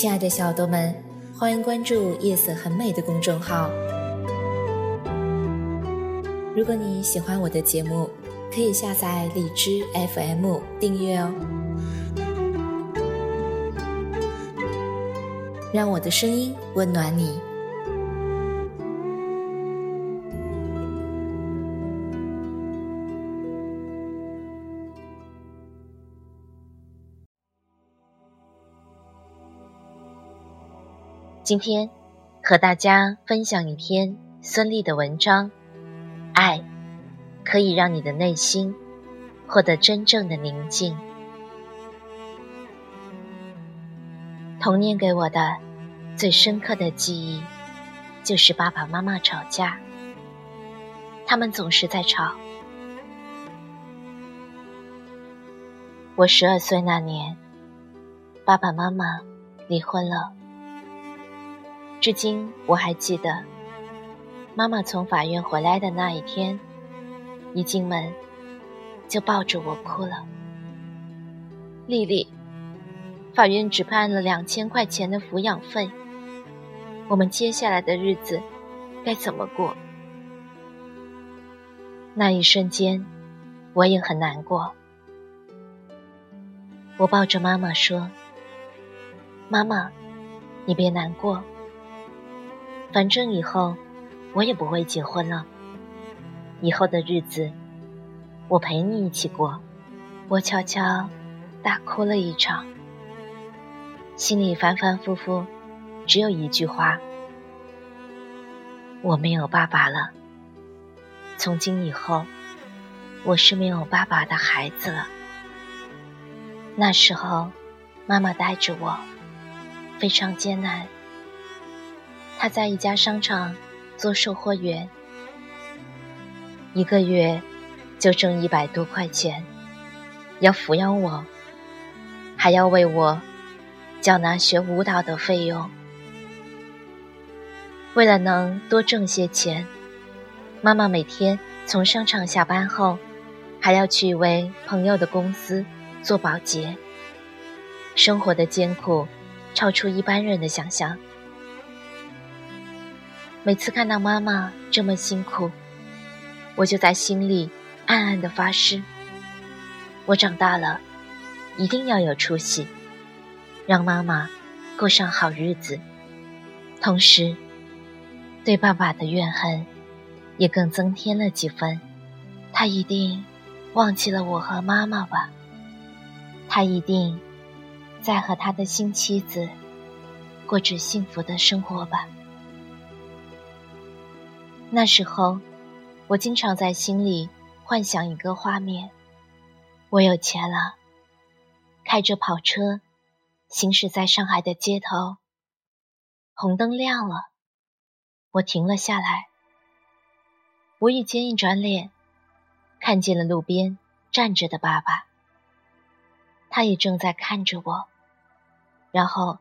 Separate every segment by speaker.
Speaker 1: 亲爱的小豆们，欢迎关注“夜色很美”的公众号。如果你喜欢我的节目，可以下载荔枝 FM 订阅哦，让我的声音温暖你。
Speaker 2: 今天和大家分享一篇孙俪的文章，《爱可以让你的内心获得真正的宁静》。童年给我的最深刻的记忆，就是爸爸妈妈吵架，他们总是在吵。我十二岁那年，爸爸妈妈离婚了。至今我还记得，妈妈从法院回来的那一天，一进门就抱着我哭了。丽丽，法院只判了两千块钱的抚养费，我们接下来的日子该怎么过？那一瞬间，我也很难过。我抱着妈妈说：“妈妈，你别难过。”反正以后我也不会结婚了，以后的日子我陪你一起过。我悄悄大哭了一场，心里反反复复只有一句话：我没有爸爸了。从今以后，我是没有爸爸的孩子了。那时候，妈妈带着我，非常艰难。他在一家商场做售货员，一个月就挣一百多块钱，要抚养我，还要为我缴纳学舞蹈的费用。为了能多挣些钱，妈妈每天从商场下班后，还要去一位朋友的公司做保洁。生活的艰苦，超出一般人的想象。每次看到妈妈这么辛苦，我就在心里暗暗的发誓：我长大了，一定要有出息，让妈妈过上好日子。同时，对爸爸的怨恨也更增添了几分。他一定忘记了我和妈妈吧？他一定在和他的新妻子过着幸福的生活吧？那时候，我经常在心里幻想一个画面：我有钱了，开着跑车，行驶在上海的街头。红灯亮了，我停了下来。无意间一转脸，看见了路边站着的爸爸，他也正在看着我。然后，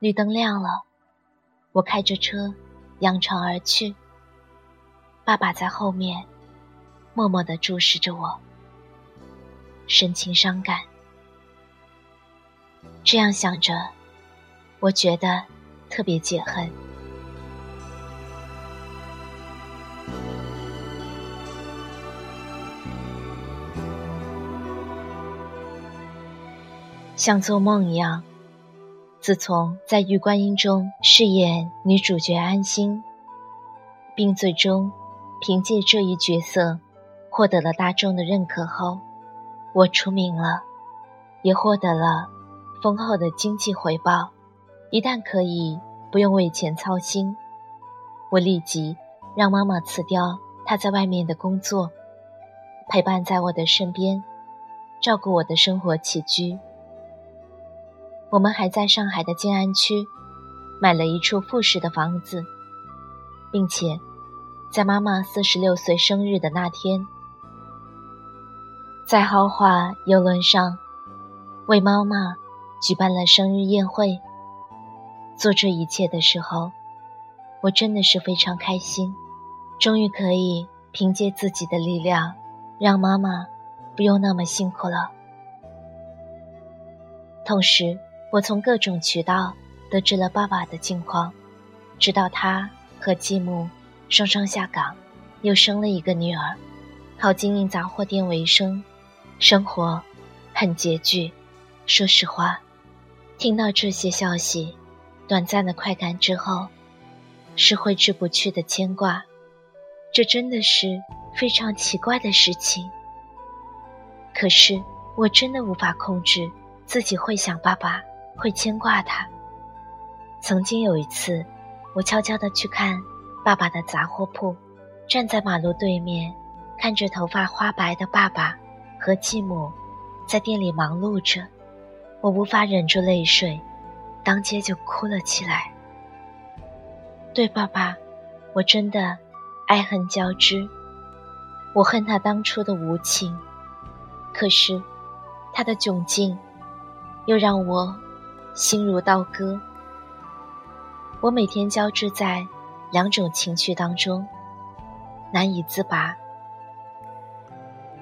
Speaker 2: 绿灯亮了，我开着车扬长而去。爸爸在后面默默的注视着我，神情伤感。这样想着，我觉得特别解恨。像做梦一样。自从在《玉观音》中饰演女主角安心，并最终。凭借这一角色，获得了大众的认可后，我出名了，也获得了丰厚的经济回报。一旦可以不用为钱操心，我立即让妈妈辞掉她在外面的工作，陪伴在我的身边，照顾我的生活起居。我们还在上海的静安区买了一处复式的房子，并且在妈妈四十六岁生日的那天，在豪华游轮上为妈妈举办了生日宴会。做这一切的时候，我真的是非常开心，终于可以凭借自己的力量，让妈妈不用那么辛苦了。同时，我从各种渠道得知了爸爸的近况，知道他和继母双双下岗，又生了一个女儿，靠经营杂货店为生，生活很拮据。说实话，听到这些消息，短暂的快感之后，是挥之不去的牵挂。这真的是非常奇怪的事情。可是我真的无法控制自己会想爸爸。会牵挂他。曾经有一次，我悄悄地去看爸爸的杂货铺，站在马路对面，看着头发花白的爸爸和继母在店里忙碌着，我无法忍住泪水，当街就哭了起来。对爸爸，我真的爱恨交织。我恨他当初的无情，可是他的窘境又让我。心如刀割，我每天交织在两种情绪当中，难以自拔。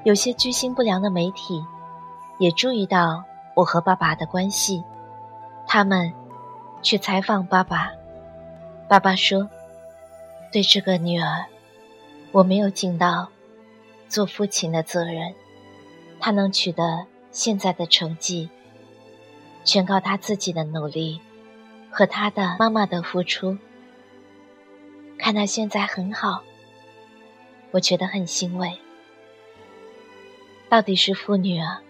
Speaker 2: 有些居心不良的媒体也注意到我和爸爸的关系，他们去采访爸爸。爸爸说：“对这个女儿，我没有尽到做父亲的责任。她能取得现在的成绩。”全靠他自己的努力和他的妈妈的付出。看他现在很好，我觉得很欣慰。到底是父女啊，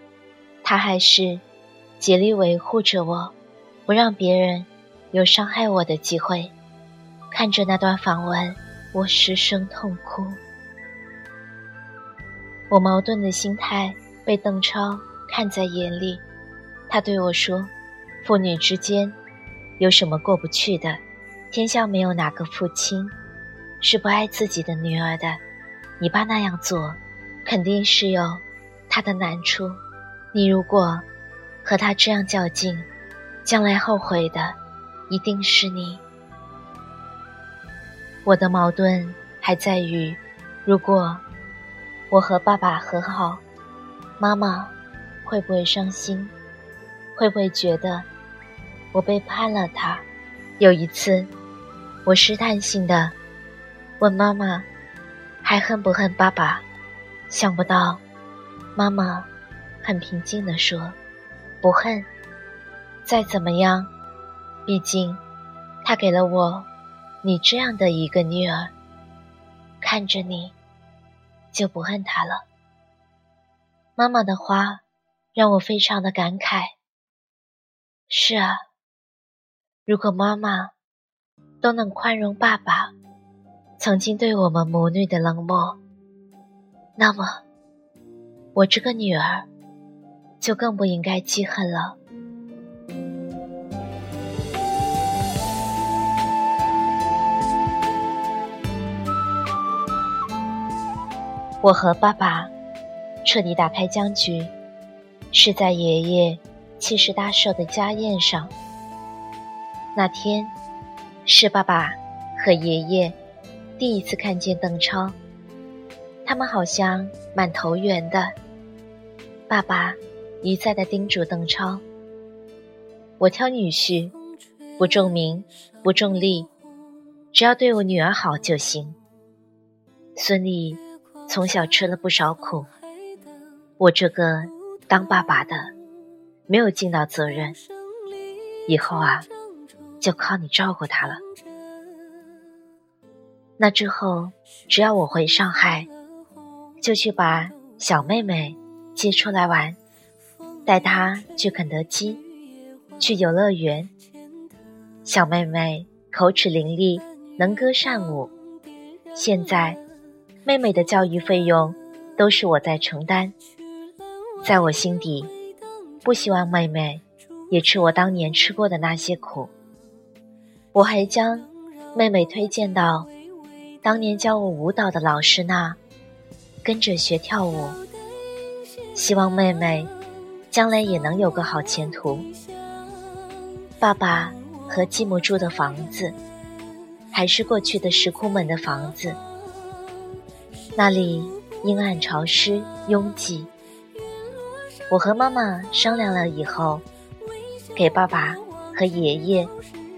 Speaker 2: 他还是竭力维护着我，不让别人有伤害我的机会。看着那段访问，我失声痛哭。我矛盾的心态被邓超看在眼里。他对我说：“父女之间有什么过不去的？天下没有哪个父亲是不爱自己的女儿的。你爸那样做，肯定是有他的难处。你如果和他这样较劲，将来后悔的一定是你。我的矛盾还在于，如果我和爸爸和好，妈妈会不会伤心？”会不会觉得我背叛了他？有一次，我试探性的问妈妈：“还恨不恨爸爸？”想不到，妈妈很平静的说：“不恨。再怎么样，毕竟他给了我你这样的一个女儿，看着你就不恨他了。”妈妈的话让我非常的感慨。是啊，如果妈妈都能宽容爸爸曾经对我们母女的冷漠，那么我这个女儿就更不应该记恨了。我和爸爸彻底打开僵局，是在爷爷。七十大寿的家宴上，那天是爸爸和爷爷第一次看见邓超，他们好像蛮投缘的。爸爸一再的叮嘱邓超：“我挑女婿，不重名，不重利，只要对我女儿好就行。”孙俪从小吃了不少苦，我这个当爸爸的。没有尽到责任，以后啊，就靠你照顾她了。那之后，只要我回上海，就去把小妹妹接出来玩，带她去肯德基，去游乐园。小妹妹口齿伶俐，能歌善舞。现在，妹妹的教育费用都是我在承担。在我心底，不希望妹妹也吃我当年吃过的那些苦。我还将妹妹推荐到当年教我舞蹈的老师那，跟着学跳舞。希望妹妹将来也能有个好前途。爸爸和继母住的房子，还是过去的石窟门的房子，那里阴暗潮湿拥挤。我和妈妈商量了以后，给爸爸和爷爷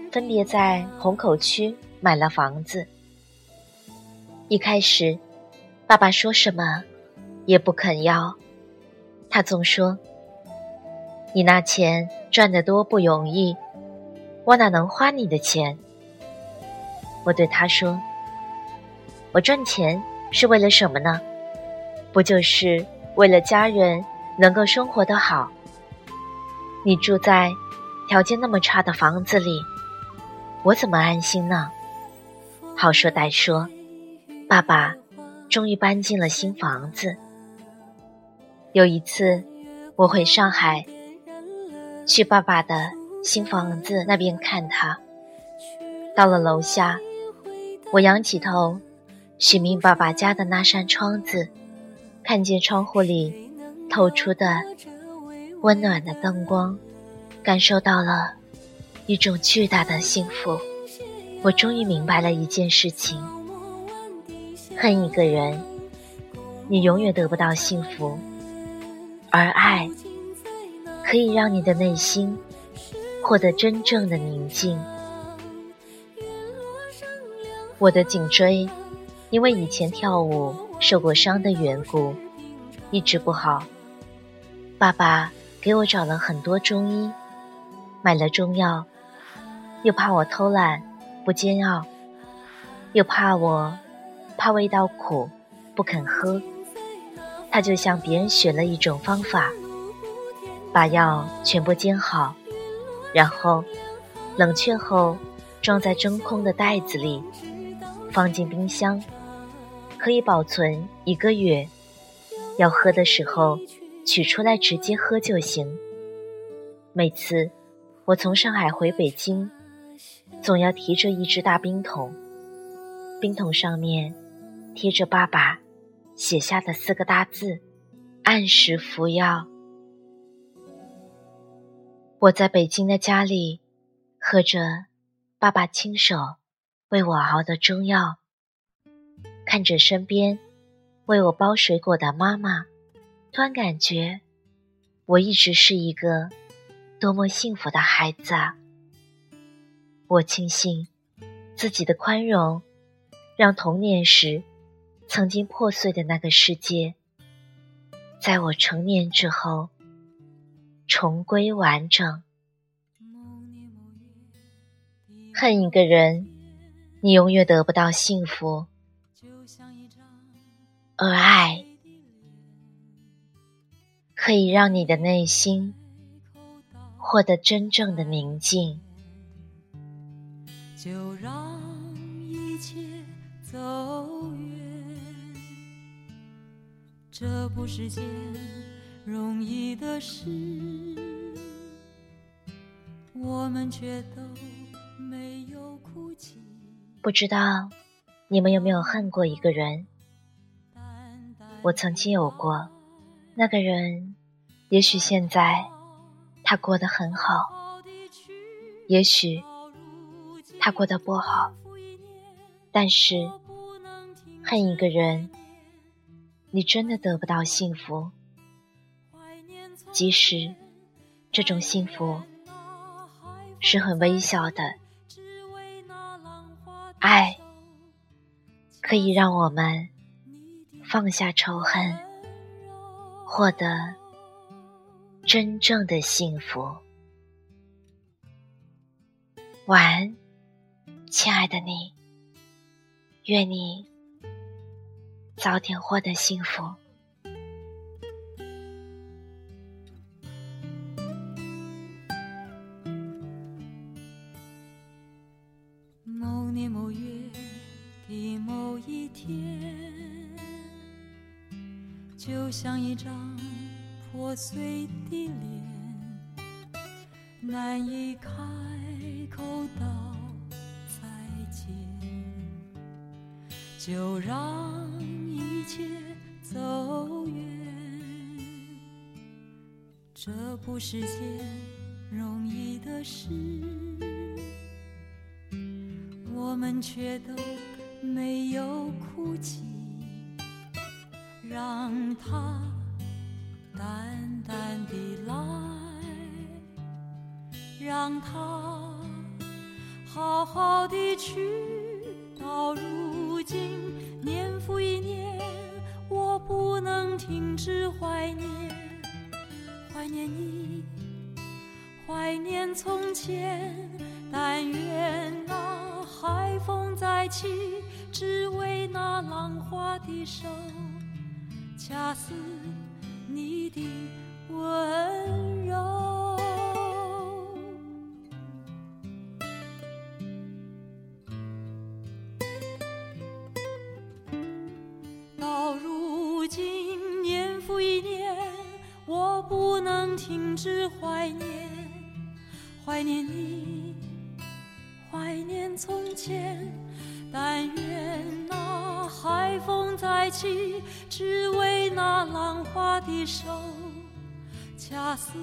Speaker 2: 分别在虹口区买了房子。一开始，爸爸说什么也不肯要，他总说：“你那钱赚得多不容易。”我哪能花你的钱？我对他说：“我赚钱是为了什么呢？不就是为了家人能够生活的好？你住在条件那么差的房子里，我怎么安心呢？”好说歹说，爸爸终于搬进了新房子。有一次，我回上海，去爸爸的。新房子那边看他，到了楼下，我仰起头，寻觅爸爸家的那扇窗子，看见窗户里透出的温暖的灯光，感受到了一种巨大的幸福。我终于明白了一件事情：恨一个人，你永远得不到幸福；而爱，可以让你的内心。获得真正的宁静。我的颈椎因为以前跳舞受过伤的缘故，一直不好。爸爸给我找了很多中医，买了中药，又怕我偷懒不煎熬，又怕我怕味道苦不肯喝，他就向别人学了一种方法，把药全部煎好。然后，冷却后，装在真空的袋子里，放进冰箱，可以保存一个月。要喝的时候，取出来直接喝就行。每次我从上海回北京，总要提着一只大冰桶，冰桶上面贴着爸爸写下的四个大字：按时服药。我在北京的家里，喝着爸爸亲手为我熬的中药，看着身边为我剥水果的妈妈，突然感觉我一直是一个多么幸福的孩子啊！我庆幸自己的宽容，让童年时曾经破碎的那个世界，在我成年之后。重归完整。恨一个人，你永远得不到幸福；而爱，可以让你的内心获得真正的宁静。就让一切走这不是件。容易的事，我们却都没有哭泣。不知道你们有没有恨过一个人？我曾经有过，那个人，也许现在他过得很好，也许他过得不好，但是恨一个人，你真的得不到幸福。即使这种幸福是很微小的，爱可以让我们放下仇恨，获得真正的幸福。晚安，亲爱的你，愿你早点获得幸福。某年某月的某一天，
Speaker 3: 就像一张破碎的脸，难以开口道再见，就让一切走远。这不是件容易的事，我们却都没有哭泣。让它淡淡的来，让它好好的去。到如今，年复一年，不能停止怀念，怀念你，怀念从前。但愿那海风再起，只为那浪花的手。恰似你的温不能停止怀念，怀念你，怀念从前，但愿那海风再起。只为那浪花的手，恰似。